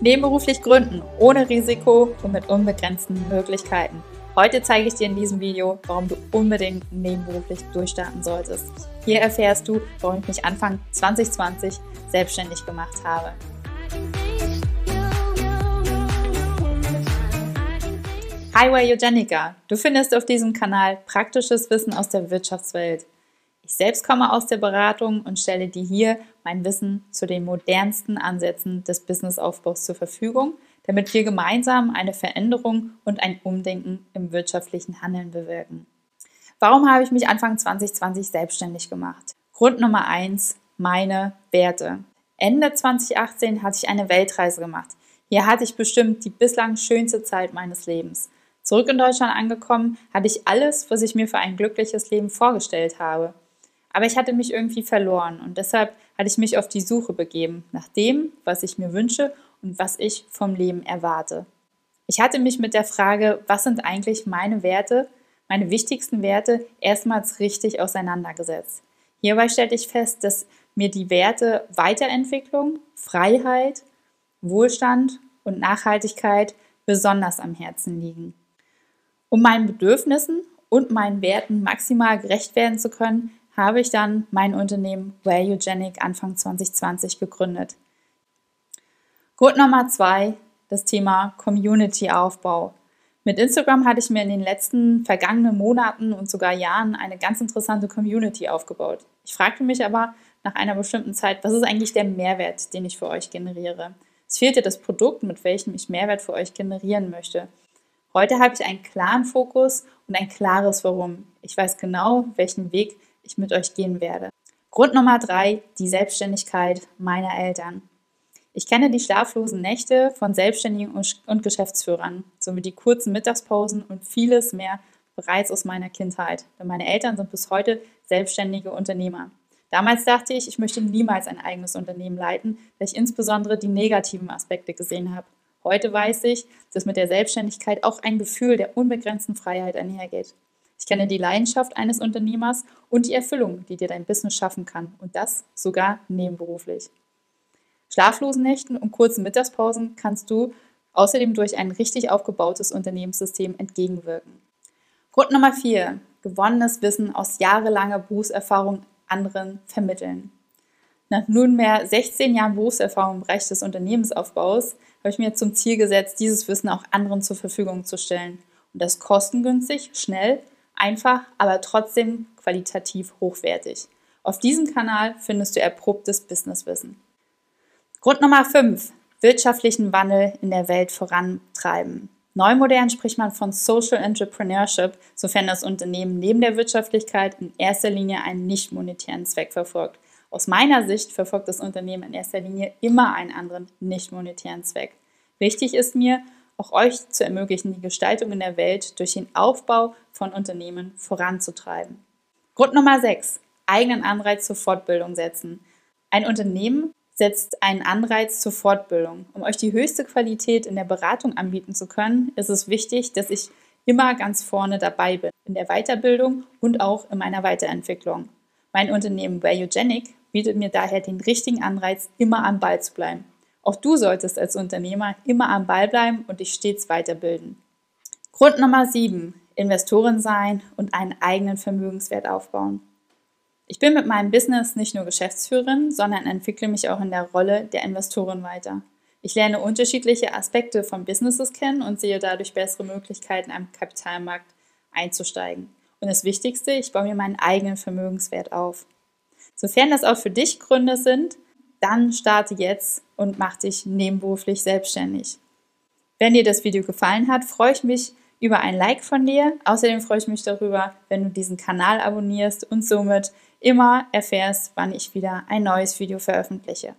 Nebenberuflich gründen, ohne Risiko und mit unbegrenzten Möglichkeiten. Heute zeige ich dir in diesem Video, warum du unbedingt nebenberuflich durchstarten solltest. Hier erfährst du, warum ich mich Anfang 2020 selbstständig gemacht habe. Hi, where Eugenica. Du findest auf diesem Kanal praktisches Wissen aus der Wirtschaftswelt. Ich selbst komme aus der Beratung und stelle dir hier mein Wissen zu den modernsten Ansätzen des Businessaufbaus zur Verfügung, damit wir gemeinsam eine Veränderung und ein Umdenken im wirtschaftlichen Handeln bewirken. Warum habe ich mich Anfang 2020 selbstständig gemacht? Grund Nummer eins: meine Werte. Ende 2018 hatte ich eine Weltreise gemacht. Hier hatte ich bestimmt die bislang schönste Zeit meines Lebens. Zurück in Deutschland angekommen, hatte ich alles, was ich mir für ein glückliches Leben vorgestellt habe. Aber ich hatte mich irgendwie verloren und deshalb hatte ich mich auf die Suche begeben nach dem, was ich mir wünsche und was ich vom Leben erwarte. Ich hatte mich mit der Frage, was sind eigentlich meine Werte, meine wichtigsten Werte, erstmals richtig auseinandergesetzt. Hierbei stellte ich fest, dass mir die Werte Weiterentwicklung, Freiheit, Wohlstand und Nachhaltigkeit besonders am Herzen liegen. Um meinen Bedürfnissen und meinen Werten maximal gerecht werden zu können, habe ich dann mein Unternehmen Valuegenic Anfang 2020 gegründet. Grund Nummer zwei, das Thema Community-Aufbau. Mit Instagram hatte ich mir in den letzten vergangenen Monaten und sogar Jahren eine ganz interessante Community aufgebaut. Ich fragte mich aber nach einer bestimmten Zeit, was ist eigentlich der Mehrwert, den ich für euch generiere? Es fehlte das Produkt, mit welchem ich Mehrwert für euch generieren möchte. Heute habe ich einen klaren Fokus und ein klares Warum. Ich weiß genau, welchen Weg ich mit euch gehen werde. Grund Nummer drei, die Selbstständigkeit meiner Eltern. Ich kenne die schlaflosen Nächte von Selbstständigen und Geschäftsführern, sowie die kurzen Mittagspausen und vieles mehr bereits aus meiner Kindheit. Denn meine Eltern sind bis heute selbstständige Unternehmer. Damals dachte ich, ich möchte niemals ein eigenes Unternehmen leiten, da ich insbesondere die negativen Aspekte gesehen habe. Heute weiß ich, dass mit der Selbstständigkeit auch ein Gefühl der unbegrenzten Freiheit einhergeht. Ich kenne die Leidenschaft eines Unternehmers und die Erfüllung, die dir dein Business schaffen kann. Und das sogar nebenberuflich. Schlaflosen Nächten und kurzen Mittagspausen kannst du außerdem durch ein richtig aufgebautes Unternehmenssystem entgegenwirken. Grund Nummer vier: Gewonnenes Wissen aus jahrelanger Berufserfahrung anderen vermitteln. Nach nunmehr 16 Jahren Berufserfahrung im Bereich des Unternehmensaufbaus habe ich mir zum Ziel gesetzt, dieses Wissen auch anderen zur Verfügung zu stellen. Und das kostengünstig, schnell Einfach, aber trotzdem qualitativ hochwertig. Auf diesem Kanal findest du erprobtes Businesswissen. Grund Nummer 5. Wirtschaftlichen Wandel in der Welt vorantreiben. Neumodern spricht man von Social Entrepreneurship, sofern das Unternehmen neben der Wirtschaftlichkeit in erster Linie einen nicht monetären Zweck verfolgt. Aus meiner Sicht verfolgt das Unternehmen in erster Linie immer einen anderen nicht monetären Zweck. Wichtig ist mir, auch euch zu ermöglichen, die Gestaltung in der Welt durch den Aufbau von Unternehmen voranzutreiben. Grund Nummer 6. Eigenen Anreiz zur Fortbildung setzen. Ein Unternehmen setzt einen Anreiz zur Fortbildung. Um euch die höchste Qualität in der Beratung anbieten zu können, ist es wichtig, dass ich immer ganz vorne dabei bin, in der Weiterbildung und auch in meiner Weiterentwicklung. Mein Unternehmen Valuegenic bietet mir daher den richtigen Anreiz, immer am Ball zu bleiben. Auch du solltest als Unternehmer immer am Ball bleiben und dich stets weiterbilden. Grund Nummer 7. Investorin sein und einen eigenen Vermögenswert aufbauen. Ich bin mit meinem Business nicht nur Geschäftsführerin, sondern entwickle mich auch in der Rolle der Investorin weiter. Ich lerne unterschiedliche Aspekte von Businesses kennen und sehe dadurch bessere Möglichkeiten, am Kapitalmarkt einzusteigen. Und das Wichtigste, ich baue mir meinen eigenen Vermögenswert auf. Sofern das auch für dich Gründe sind, dann starte jetzt und mach dich nebenberuflich selbstständig. Wenn dir das Video gefallen hat, freue ich mich über ein Like von dir. Außerdem freue ich mich darüber, wenn du diesen Kanal abonnierst und somit immer erfährst, wann ich wieder ein neues Video veröffentliche.